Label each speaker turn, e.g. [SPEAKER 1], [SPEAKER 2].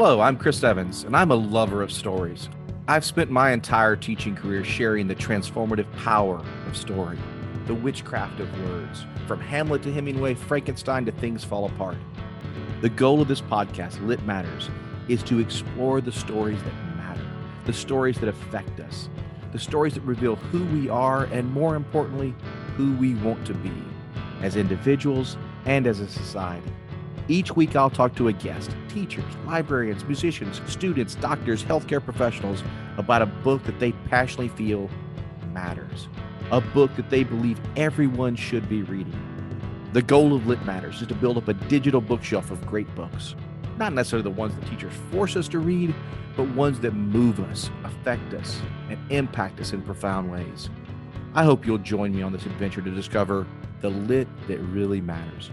[SPEAKER 1] Hello, I'm Chris Evans, and I'm a lover of stories. I've spent my entire teaching career sharing the transformative power of story, the witchcraft of words, from Hamlet to Hemingway, Frankenstein to Things Fall Apart. The goal of this podcast, Lit Matters, is to explore the stories that matter, the stories that affect us, the stories that reveal who we are, and more importantly, who we want to be as individuals and as a society. Each week, I'll talk to a guest, teachers, librarians, musicians, students, doctors, healthcare professionals about a book that they passionately feel matters, a book that they believe everyone should be reading. The goal of Lit Matters is to build up a digital bookshelf of great books, not necessarily the ones that teachers force us to read, but ones that move us, affect us, and impact us in profound ways. I hope you'll join me on this adventure to discover the lit that really matters.